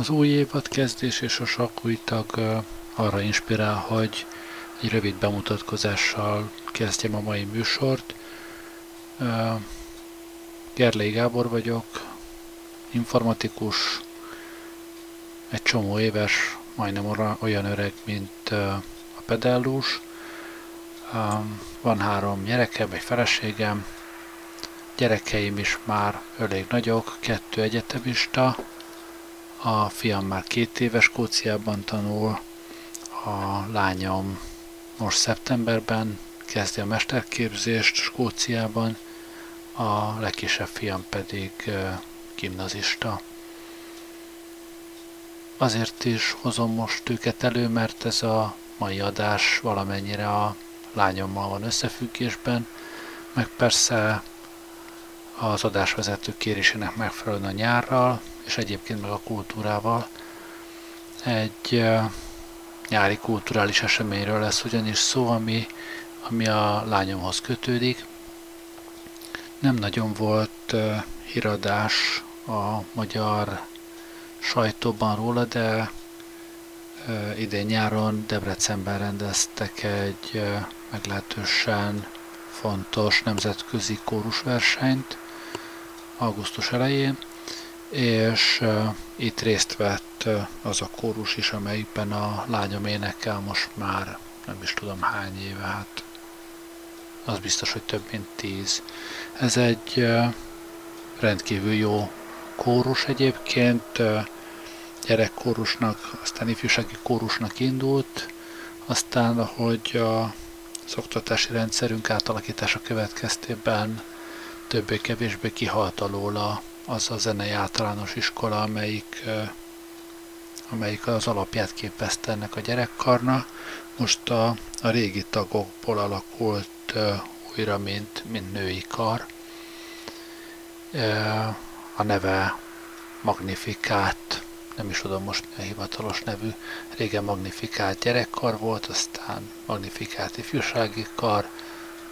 Az új évad kezdés és a sakúj tag arra inspirál, hogy egy rövid bemutatkozással kezdjem a mai műsort. Gerlei Gábor vagyok, informatikus, egy csomó éves, majdnem olyan öreg, mint a pedellus. Van három gyerekem, egy feleségem, gyerekeim is már elég nagyok, kettő egyetemista, a fiam már két éves Skóciában tanul, a lányom most szeptemberben kezdi a mesterképzést Skóciában, a legkisebb fiam pedig gimnazista. Azért is hozom most őket elő, mert ez a mai adás valamennyire a lányommal van összefüggésben, meg persze az adásvezető kérésének megfelelően a nyárral, és egyébként meg a kultúrával. Egy nyári kulturális eseményről lesz ugyanis szó, ami, ami a lányomhoz kötődik. Nem nagyon volt híradás a magyar sajtóban róla, de idén nyáron Debrecenben rendeztek egy meglehetősen fontos nemzetközi kórusversenyt augusztus elején, és itt részt vett az a kórus is, amelyikben a lányom énekel most már nem is tudom hány éve, hát az biztos, hogy több mint tíz. Ez egy rendkívül jó kórus egyébként, gyerekkórusnak, aztán ifjúsági kórusnak indult, aztán ahogy a szoktatási rendszerünk átalakítása következtében többé-kevésbé kihalt alól az a zenei általános iskola, amelyik, amelyik az alapját képezte ennek a gyerekkarna. Most a, a régi tagokból alakult újra, mint, mint női kar. A neve Magnifikát, nem is tudom most mi a hivatalos nevű, régen Magnifikát gyerekkar volt, aztán Magnifikát ifjúsági kar,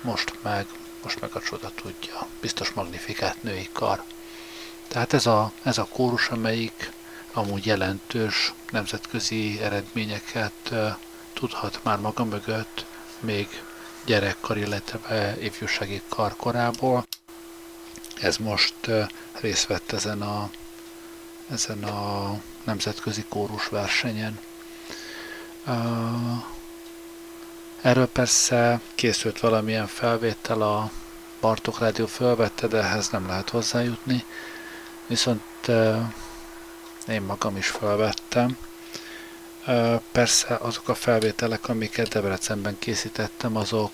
most meg, most meg a csoda tudja, biztos Magnifikát női kar. Tehát ez a, ez a kórus, amelyik amúgy jelentős nemzetközi eredményeket tudhat már maga mögött, még gyerekkar, illetve ifjúsági kar korából. Ez most részt vett ezen a, ezen a nemzetközi kórus versenyen. Erről persze készült valamilyen felvétel, a Bartok Rádió felvette, de ehhez nem lehet hozzájutni. Viszont én magam is felvettem. Persze azok a felvételek, amiket Debrecenben készítettem, azok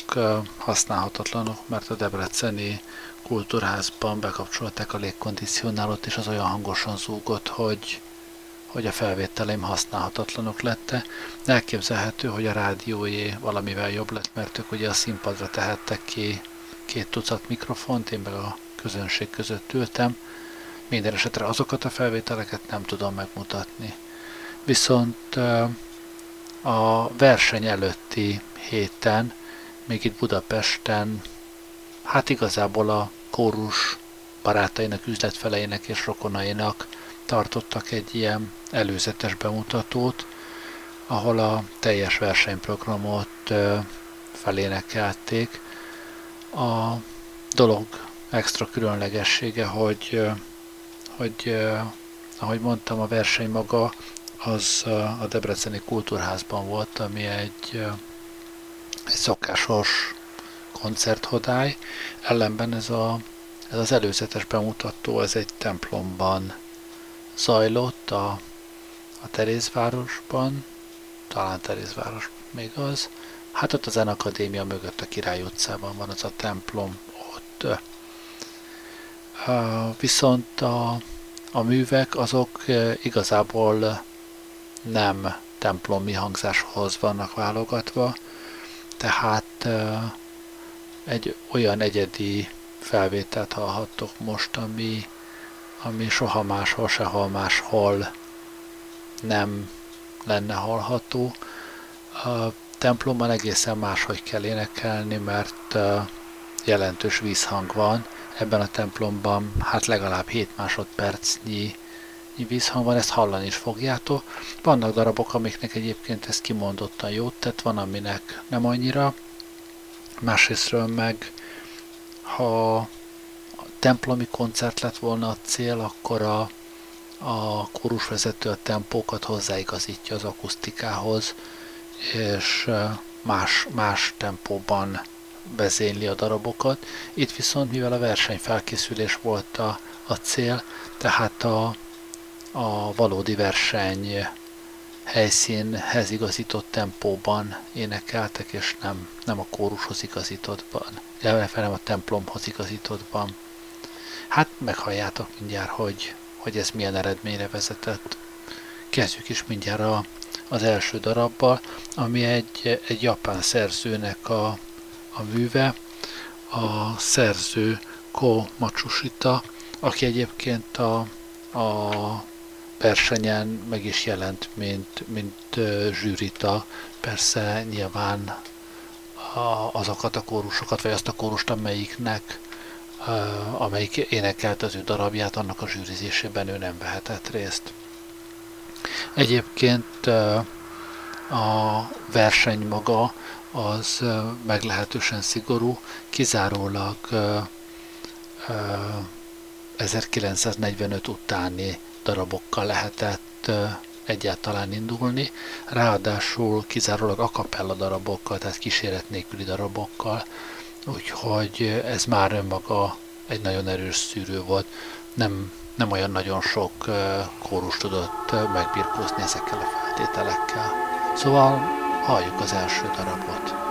használhatatlanok, mert a Debreceni kultúrházban bekapcsolták a légkondicionálót, és az olyan hangosan zúgott, hogy, hogy a felvételeim használhatatlanok lette. Elképzelhető, hogy a rádiójé valamivel jobb lett, mert ők ugye a színpadra tehettek ki két tucat mikrofont, én meg a közönség között ültem. Minden esetre azokat a felvételeket nem tudom megmutatni. Viszont a verseny előtti héten, még itt Budapesten, hát igazából a kórus barátainak, üzletfeleinek és rokonainak tartottak egy ilyen előzetes bemutatót, ahol a teljes versenyprogramot felénekelték. A dolog extra különlegessége, hogy, hogy ahogy mondtam, a verseny maga az a Debreceni Kultúrházban volt, ami egy, egy szokásos koncerthodály, ellenben ez, a, ez az előzetes bemutató, ez egy templomban zajlott a, a Terézvárosban, talán Terézváros még az, hát ott az Akadémia mögött a Király utcában van az a templom ott. Viszont a, a művek azok igazából nem templomi hangzáshoz vannak válogatva, tehát egy olyan egyedi felvételt hallhattok most, ami, ami soha máshol, sehol máshol nem lenne hallható. A templomban egészen máshogy kell énekelni, mert jelentős vízhang van. Ebben a templomban hát legalább 7 másodpercnyi vízhang van, ezt hallani is fogjátok. Vannak darabok, amiknek egyébként ez kimondottan jót tett, van, aminek nem annyira. Másrésztről meg, ha templomi koncert lett volna a cél, akkor a, a kórusvezető a tempókat hozzáigazítja az akusztikához, és más, más tempóban vezényli a darabokat. Itt viszont, mivel a versenyfelkészülés volt a, a cél, tehát a, a valódi verseny helyszínhez igazított tempóban énekeltek, és nem, nem a kórushoz igazítottban, illetve nem a templomhoz igazítottban. Hát meghalljátok mindjárt, hogy, hogy ez milyen eredményre vezetett. Kezdjük is mindjárt a, az első darabbal, ami egy, egy japán szerzőnek a, a műve. A szerző Ko Matsushita, aki egyébként a, a versenyen meg is jelent, mint, mint zsűrita. Persze nyilván a, azokat a kórusokat, vagy azt a kórust, amelyiknek amelyik énekelt az ő darabját, annak a zsűrizésében ő nem vehetett részt. Egyébként a verseny maga az meglehetősen szigorú, kizárólag 1945 utáni darabokkal lehetett egyáltalán indulni, ráadásul kizárólag a kapella darabokkal, tehát kíséret nélküli darabokkal, úgyhogy ez már önmaga egy nagyon erős szűrő volt. Nem, nem olyan nagyon sok kórus tudott megbirkózni ezekkel a feltételekkel. Szóval halljuk az első darabot.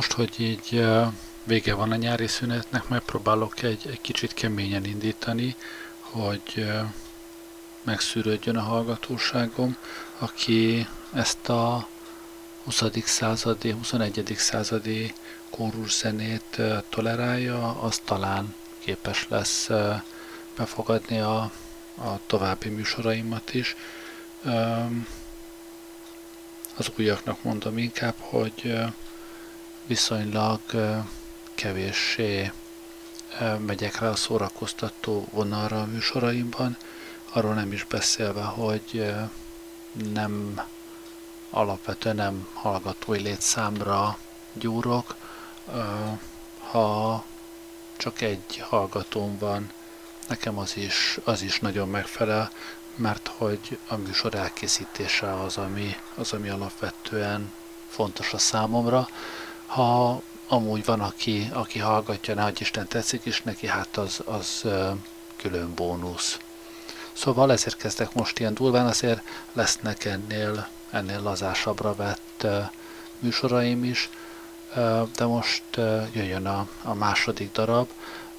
Most, hogy így vége van a nyári szünetnek, megpróbálok egy, egy kicsit keményen indítani, hogy megszűrődjön a hallgatóságom, aki ezt a 20. századi, 21. századi zenét tolerálja, az talán képes lesz befogadni a, a további műsoraimat is. Az újaknak mondom inkább, hogy viszonylag kevéssé megyek rá a szórakoztató vonalra a műsoraimban, arról nem is beszélve, hogy nem alapvetően nem hallgatói létszámra gyúrok, ha csak egy hallgatóm van, nekem az is, az is nagyon megfelel, mert hogy a műsor elkészítése az, ami, az, ami alapvetően fontos a számomra. Ha amúgy van, aki, aki hallgatja, ne Isten tetszik is neki, hát az, az külön bónusz. Szóval ezért kezdek most ilyen durván, azért lesznek ennél, ennél lazásabbra vett műsoraim is, de most jöjjön a, a második darab.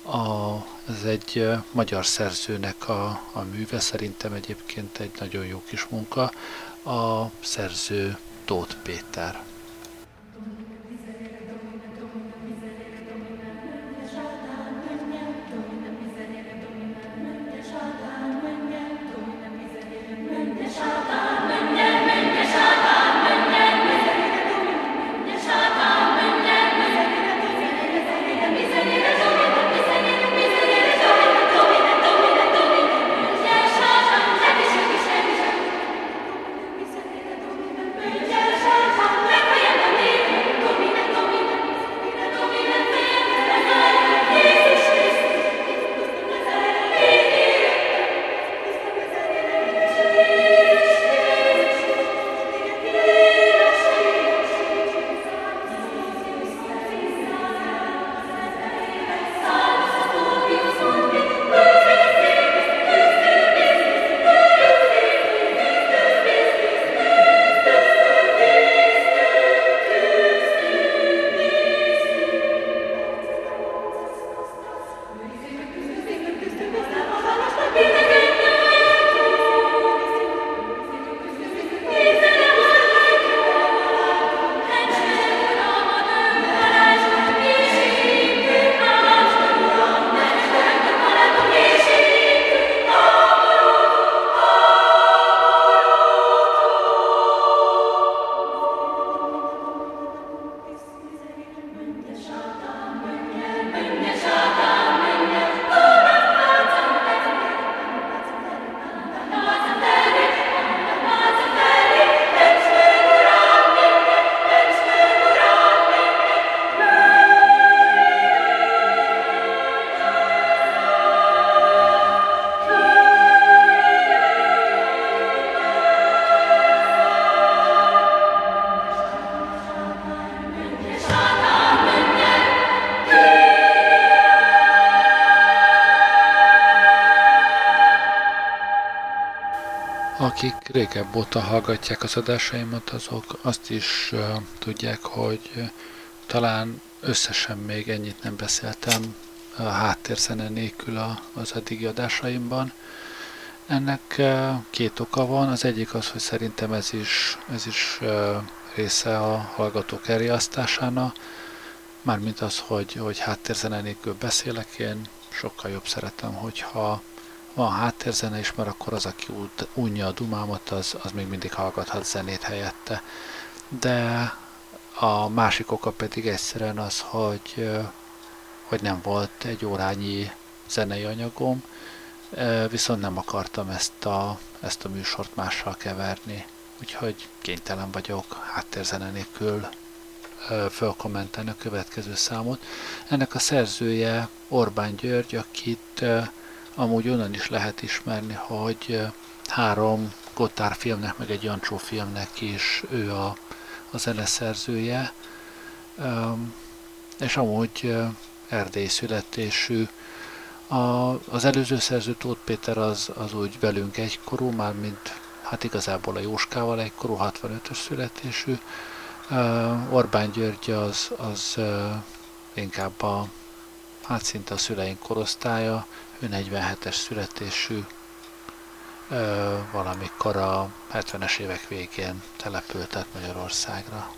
A, ez egy magyar szerzőnek a, a műve, szerintem egyébként egy nagyon jó kis munka. A szerző Tóth Péter. Régebb óta hallgatják az adásaimat, azok azt is uh, tudják, hogy talán összesen még ennyit nem beszéltem a háttérzene nélkül a, az eddigi adásaimban. Ennek uh, két oka van. Az egyik az, hogy szerintem ez is, ez is uh, része a hallgatók elriasztásának, mármint az, hogy, hogy háttérzene nélkül beszélek, én sokkal jobb szeretem, hogyha van háttérzene is, mert akkor az, aki unja a dumámat, az, az még mindig hallgathat zenét helyette. De a másik oka pedig egyszerűen az, hogy, hogy nem volt egy órányi zenei anyagom, viszont nem akartam ezt a, ezt a műsort mással keverni, úgyhogy kénytelen vagyok háttérzene nélkül fölkommentálni a következő számot. Ennek a szerzője Orbán György, akit amúgy onnan is lehet ismerni, hogy három Gotthard filmnek, meg egy Jancsó filmnek is ő a, a zeneszerzője, és amúgy erdély születésű. A, az előző szerző Tóth Péter az, az úgy velünk egykorú, már mint hát igazából a Jóskával egykorú, 65-ös születésű. Orbán György az, az inkább a, hát szinte a szüleink korosztálya, ő 47-es születésű, valamikor a 70-es évek végén települtet Magyarországra.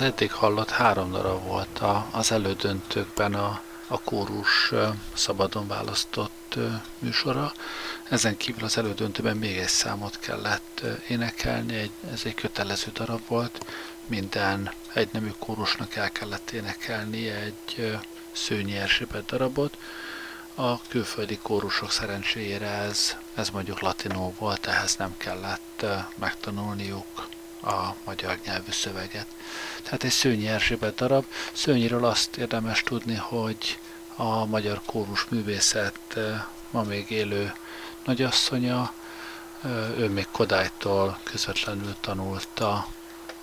Az eddig hallott három darab volt a, az elődöntőkben a, a kórus szabadon választott műsora. Ezen kívül az elődöntőben még egy számot kellett énekelni, egy, ez egy kötelező darab volt. Minden egynemű kórusnak el kellett énekelni egy Szőnyi Erzsébet darabot. A külföldi kórusok szerencsére ez, ez mondjuk latinó volt, ehhez nem kellett megtanulniuk a magyar nyelvű szöveget. Tehát egy Szőnyi Erzsébet darab. Szőnyiről azt érdemes tudni, hogy a magyar kórus művészet ma még élő nagyasszonya, ő még Kodálytól közvetlenül tanulta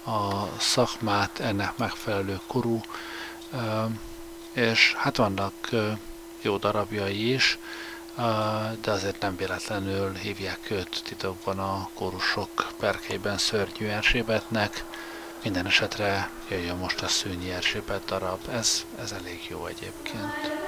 a szakmát, ennek megfelelő korú, és hát vannak jó darabjai is, de azért nem véletlenül hívják őt titokban a kórusok perkeiben Szörnyű Erzsébetnek. Minden esetre jöjjön most a Szőnyi Erzsébet darab, ez, ez elég jó egyébként.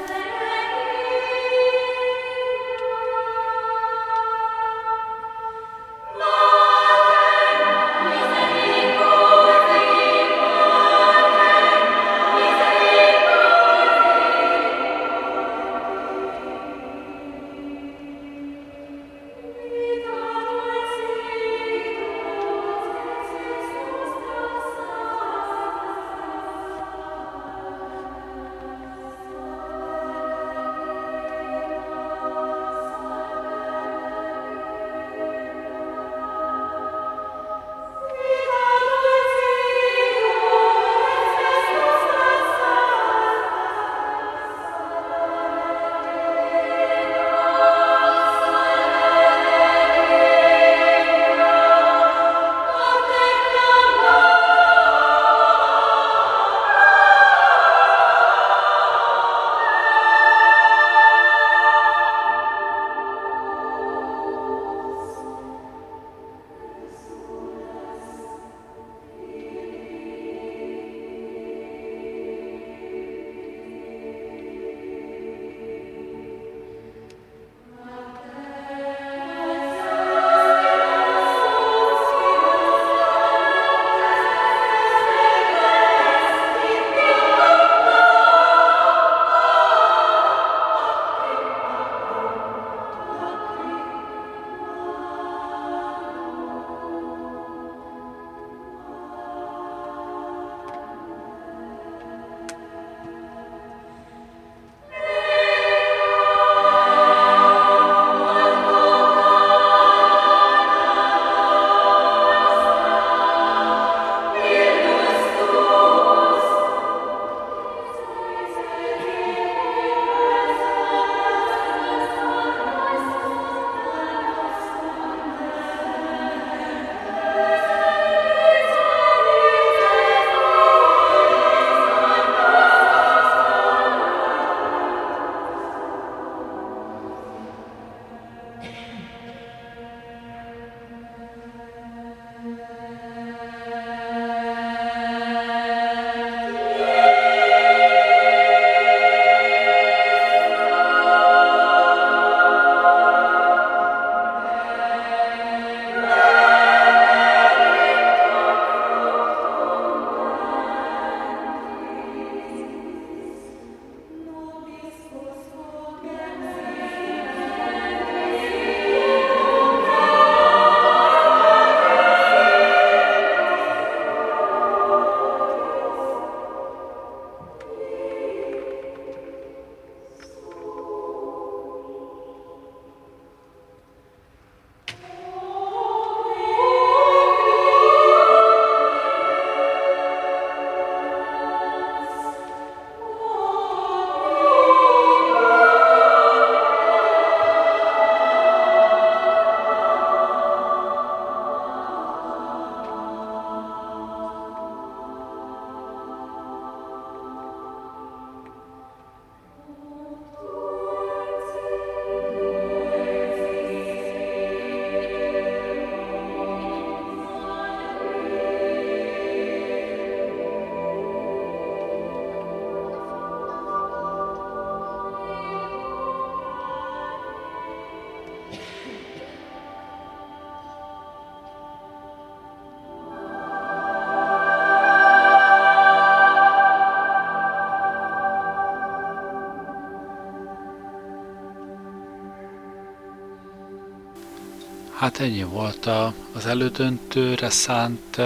Hát ennyi volt az elődöntőre szánt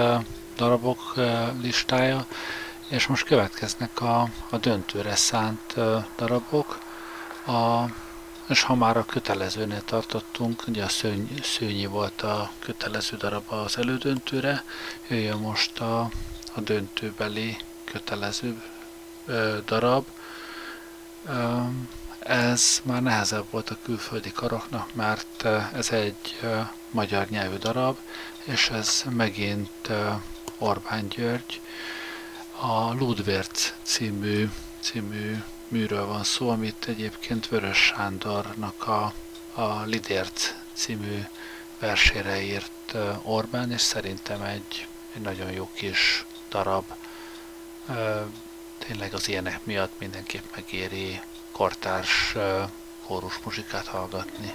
darabok listája, és most következnek a, a döntőre szánt darabok. A, és ha már a kötelezőnél tartottunk, ugye a szőny, szőnyi volt a kötelező darab az elődöntőre, jöjjön most a, a döntőbeli kötelező ö, darab. Ö, ez már nehezebb volt a külföldi karoknak, mert ez egy magyar nyelvű darab, és ez megint Orbán György. A Ludwert című, című műről van szó, amit egyébként Vörös Sándornak a, a Lidért című versére írt Orbán, és szerintem egy, egy nagyon jó kis darab. Tényleg az ilyenek miatt mindenképp megéri kortárs kórus muzsikát hallgatni.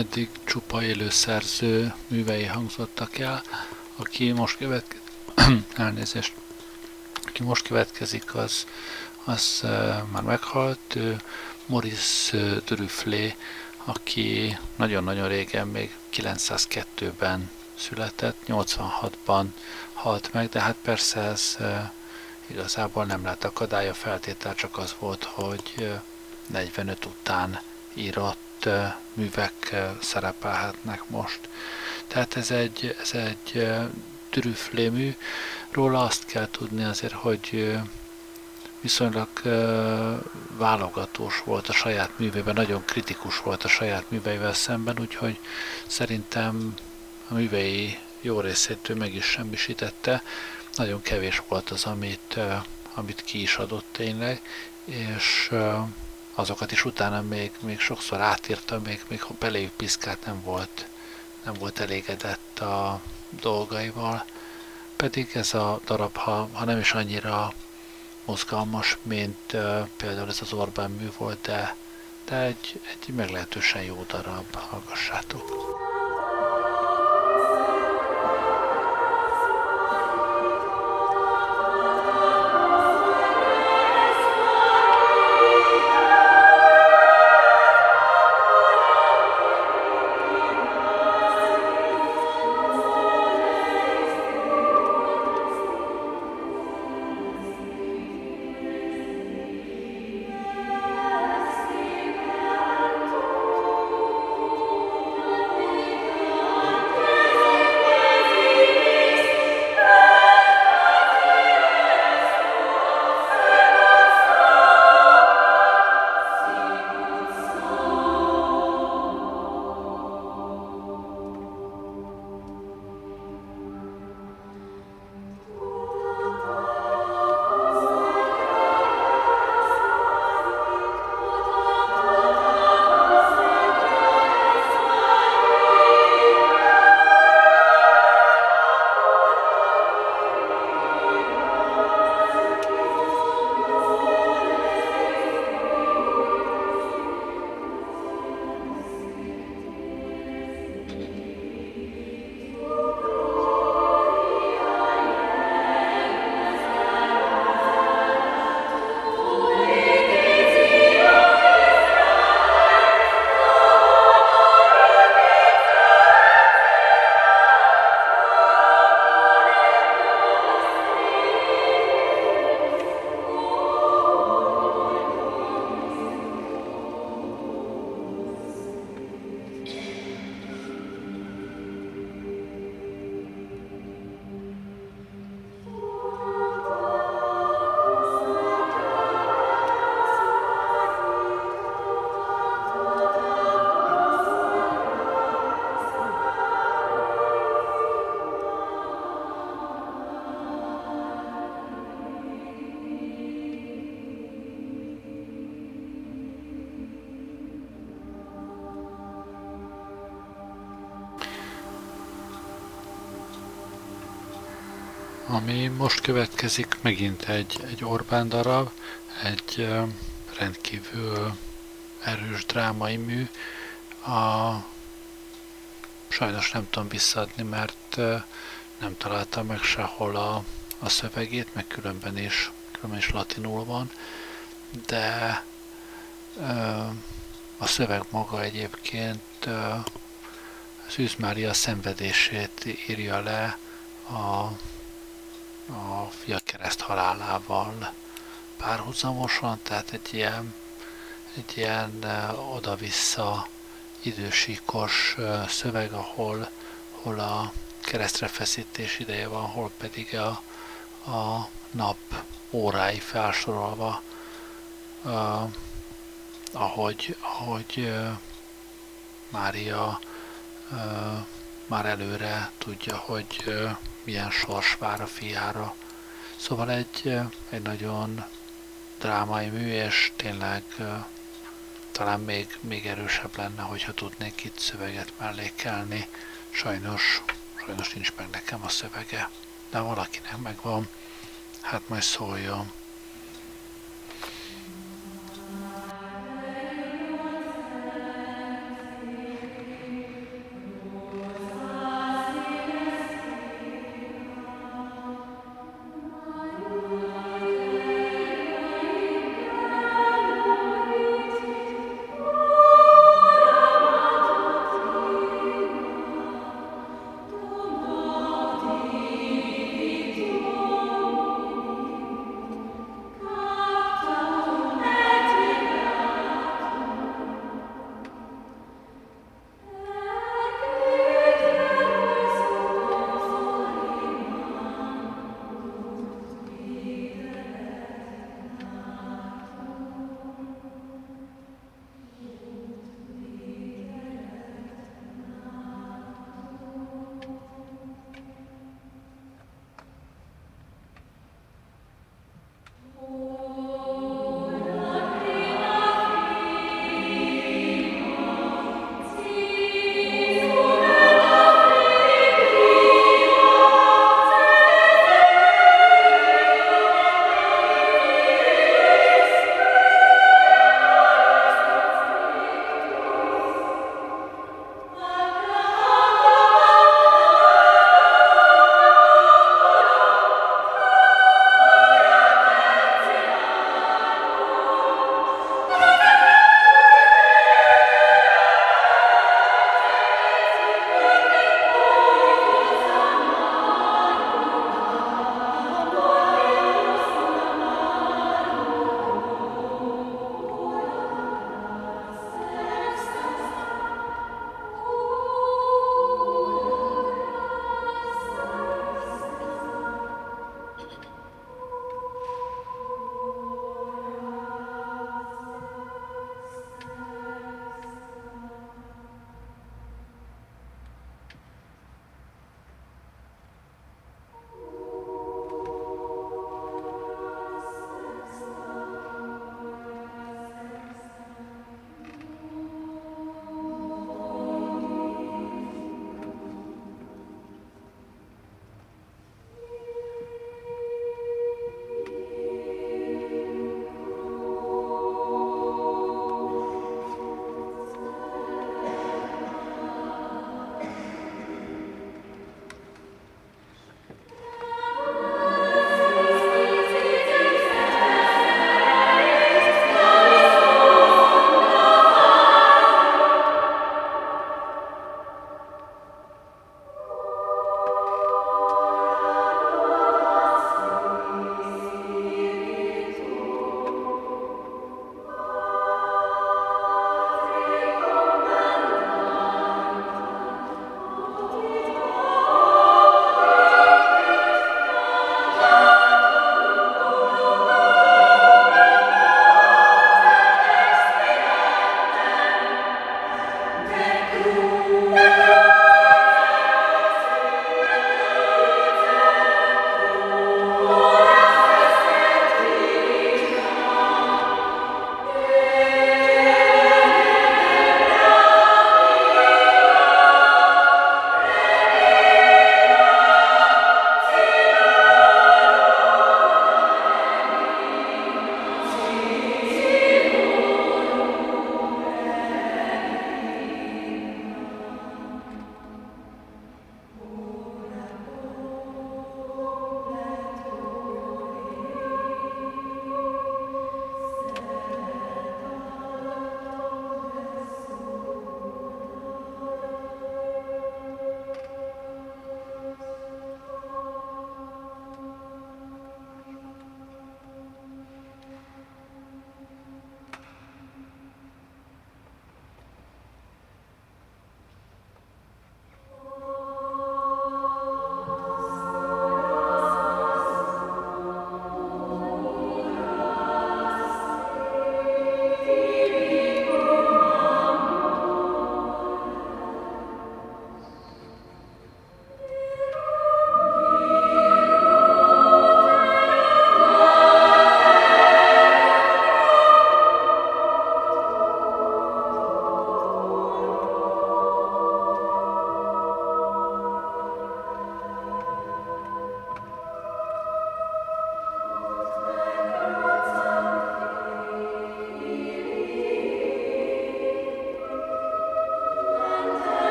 Eddig csupa élőszerző művei hangzottak el, aki most következik, elnézést, aki most következik, az, az már meghalt, Maurice Druflé, aki nagyon-nagyon régen, még 902-ben született, 86-ban halt meg, de hát persze ez igazából nem lett akadálya, feltétel csak az volt, hogy uh, 45 után írott művek szerepelhetnek most. Tehát ez egy, ez egy trüflémű. Róla azt kell tudni azért, hogy viszonylag válogatós volt a saját művében, nagyon kritikus volt a saját műveivel szemben, úgyhogy szerintem a művei jó részét ő meg is semmisítette. Nagyon kevés volt az, amit, amit ki is adott tényleg, és azokat is utána még, még sokszor átírta, még, még ha beléjük piszkát nem volt, nem volt elégedett a dolgaival, pedig ez a darab, ha, ha nem is annyira mozgalmas, mint uh, például ez az Orbán mű volt, de, de egy, egy meglehetősen jó darab, hallgassátok. Ami most következik, megint egy, egy Orbán darab, egy rendkívül erős drámai mű. A, sajnos nem tudom visszaadni, mert nem találtam meg sehol a, a szövegét, meg különben is, különben is latinul van, de a szöveg maga egyébként az Szűz Mária szenvedését írja le a fia kereszt halálával párhuzamosan, tehát egy ilyen, egy ilyen oda-vissza idősíkos szöveg, ahol, ahol a keresztre feszítés ideje van, hol pedig a, a nap órái felsorolva, uh, ahogy, ahogy uh, Mária uh, már előre tudja, hogy uh, milyen sors vár a fiára. Szóval egy, egy nagyon drámai mű, és tényleg talán még, még erősebb lenne, hogyha tudnék itt szöveget mellékelni. Sajnos sajnos nincs meg nekem a szövege, de valakinek megvan, hát majd szóljon.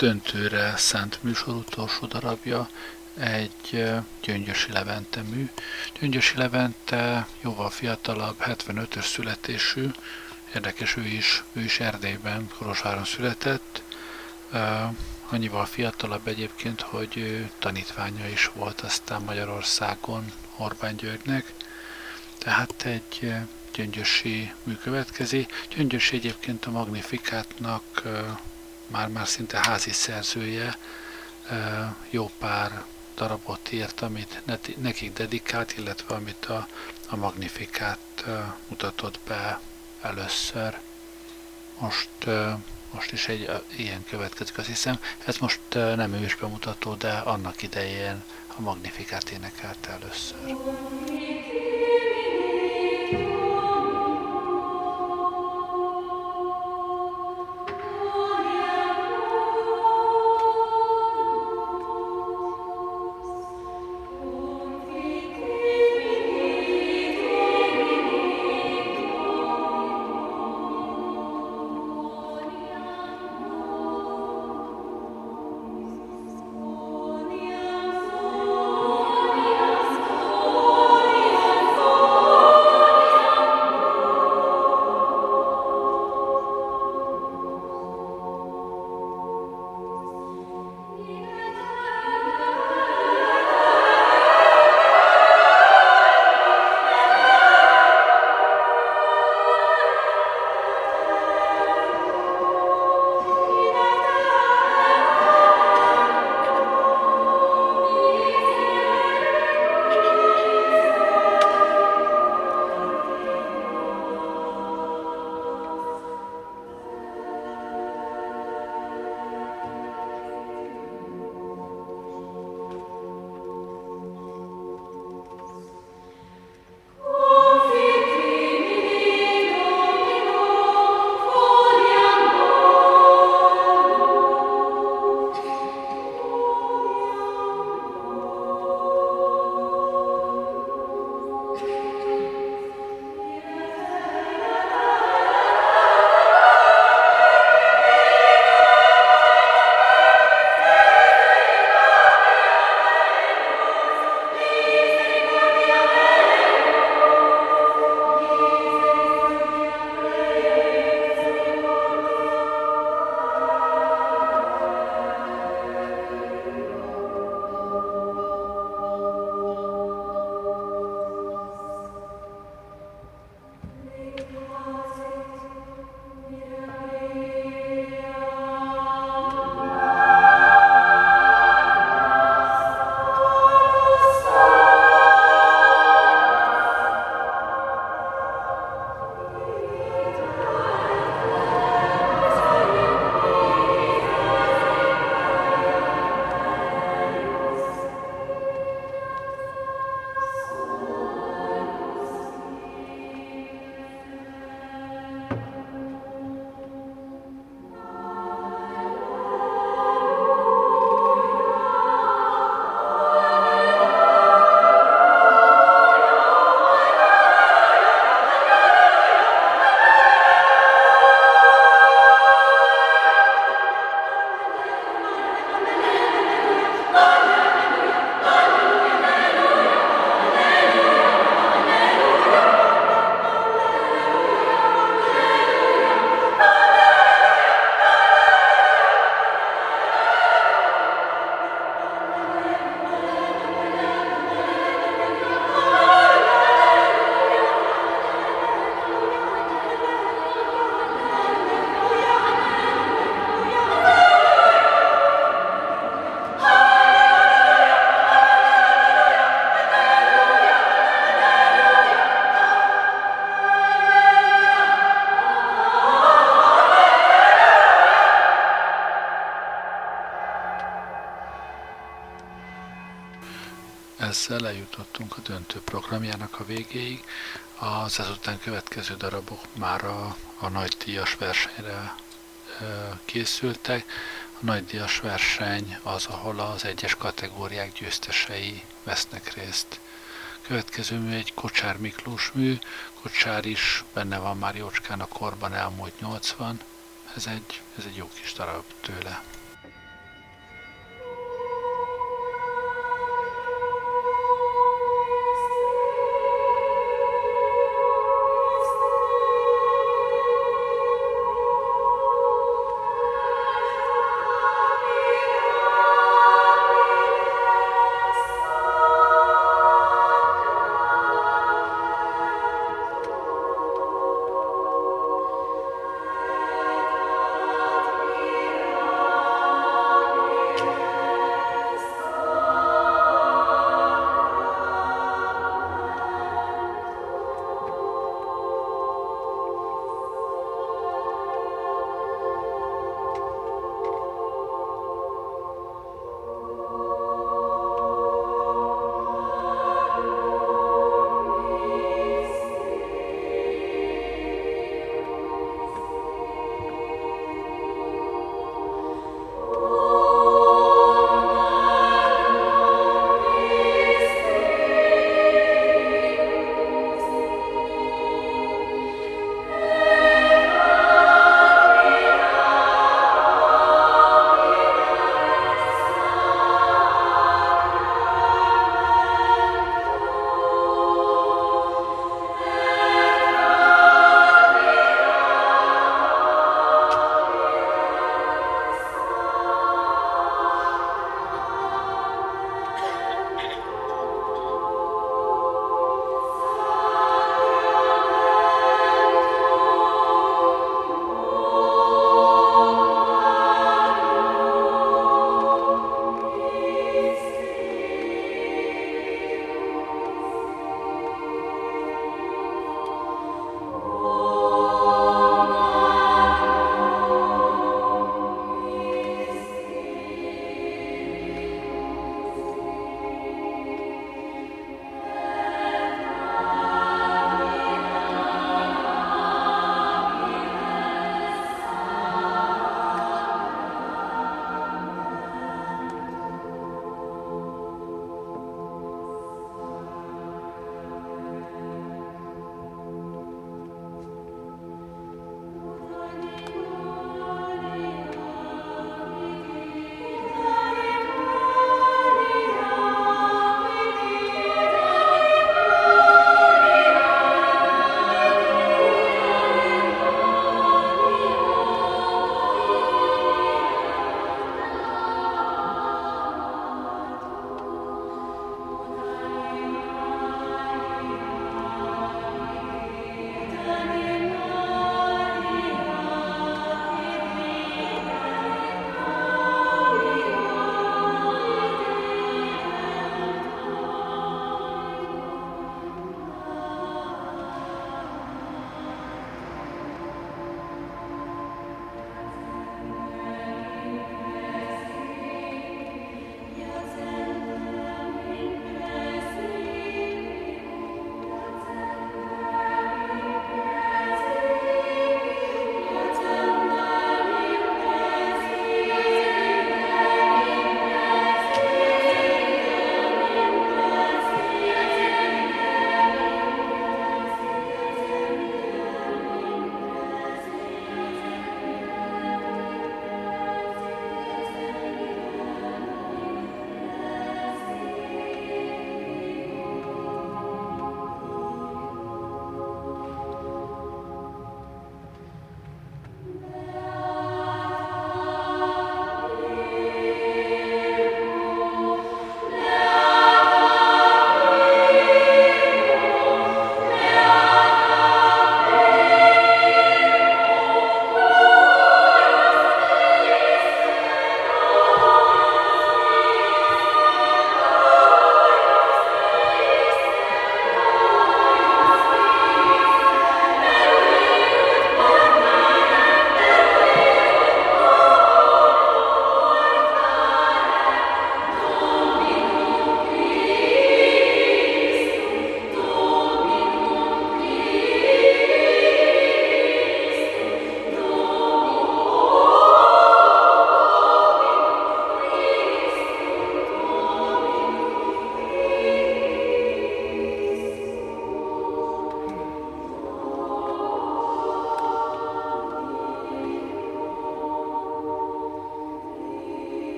Döntőre szánt műsor utolsó darabja egy Gyöngyösi Levente mű. Gyöngyösi Levente jóval fiatalabb, 75-ös születésű, érdekes, ő is, ő is Erdélyben, Kolozsváron született, annyival fiatalabb egyébként, hogy tanítványa is volt aztán Magyarországon Orbán Györgynek, tehát egy gyöngyösi mű következi. Gyöngyösi egyébként a Magnifikátnak már-már szinte házi szerzője, jó pár darabot írt, amit nekik dedikált, illetve amit a, a Magnifikát mutatott be először. Most, most is egy ilyen következik, azt hiszem. Ez most nem ős bemutató, de annak idején a Magnifikát énekelte először. Eljutottunk a döntő programjának a végéig. Az ezután következő darabok már a, a nagy díjas versenyre készültek. A nagy díjas verseny az, ahol az egyes kategóriák győztesei vesznek részt. Következő mű egy Kocsár Miklós mű, Kocsár is benne van már jócskán a korban elmúlt 80, ez egy, ez egy jó kis darab tőle.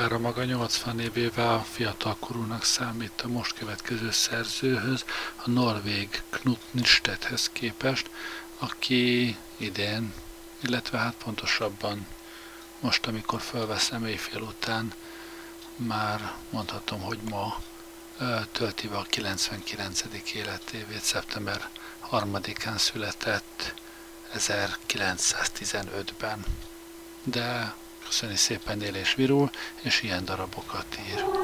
Kocsára maga 80 évével fiatalkorúnak számít a most következő szerzőhöz, a norvég Knut Nistedhez képest, aki idén, illetve hát pontosabban most, amikor felveszem éjfél után, már mondhatom, hogy ma tölti be a 99. életévét, szeptember 3-án született 1915-ben. De köszöni szépen él és virul, és ilyen darabokat ír.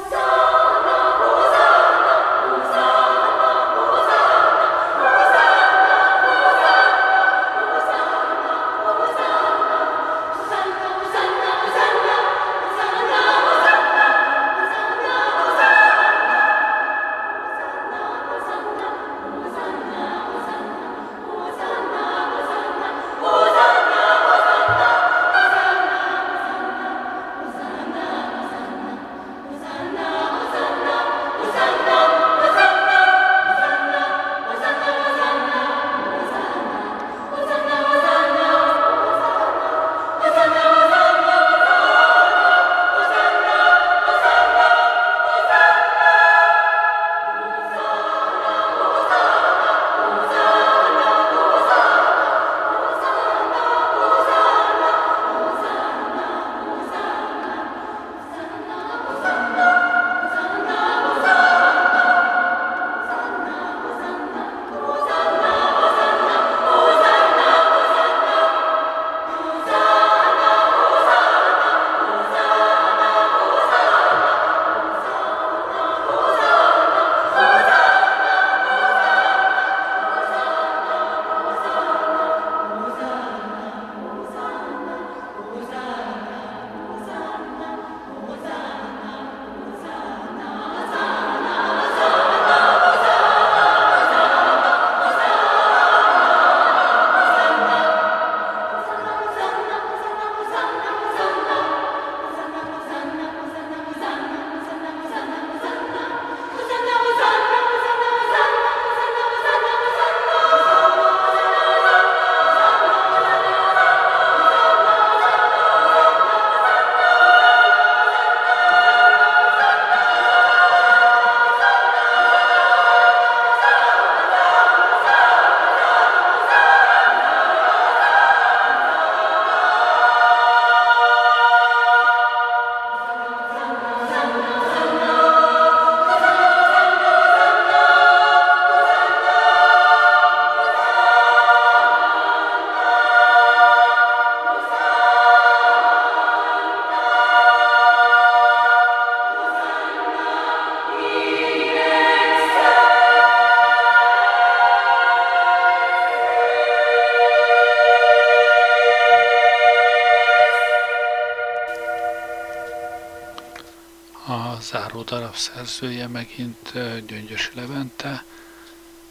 Darab szerzője megint Gyöngyösi Levente.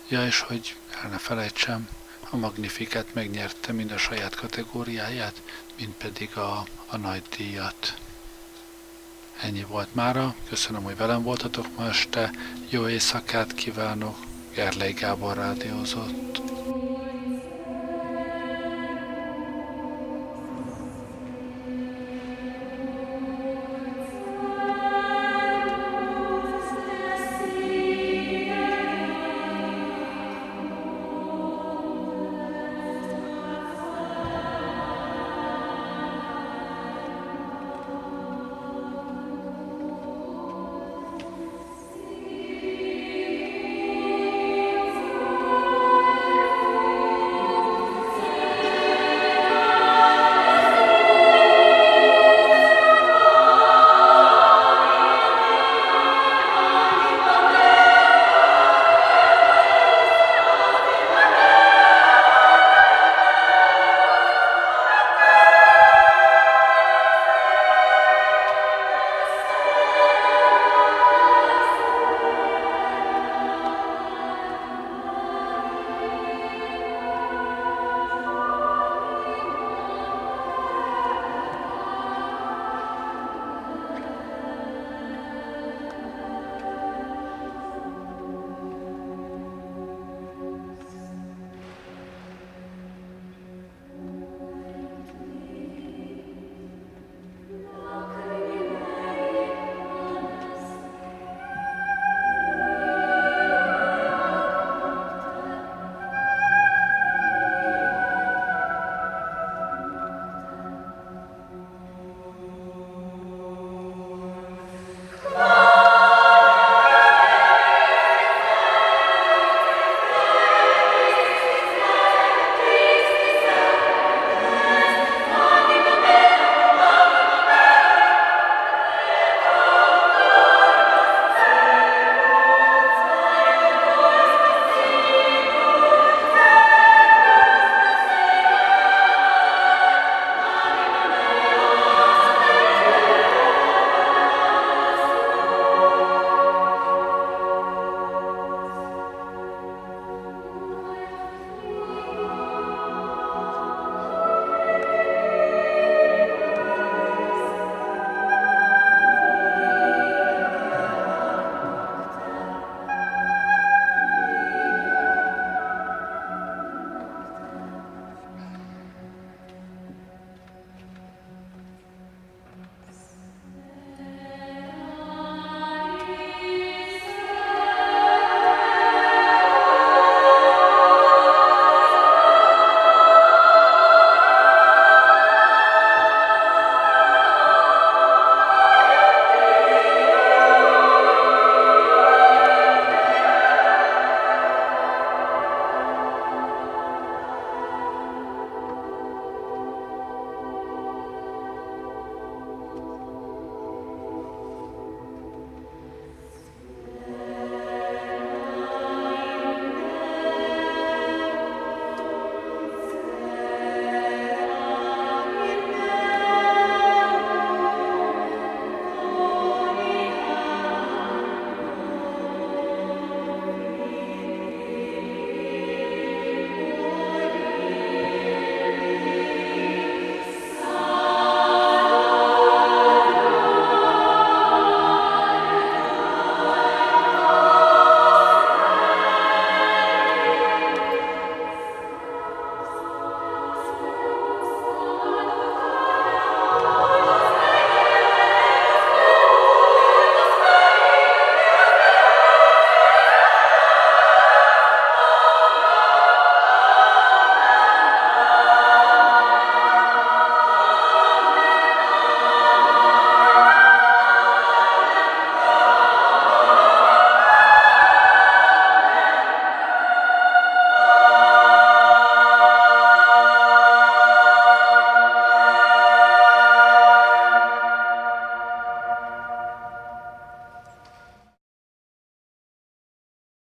Ja, és hogy el ne felejtsem, a Magnifiket megnyerte mind a saját kategóriáját, mind pedig a, a nagy díjat. Ennyi volt mára, köszönöm, hogy velem voltatok ma este, jó éjszakát kívánok, Gerlei Gábor rádiózott.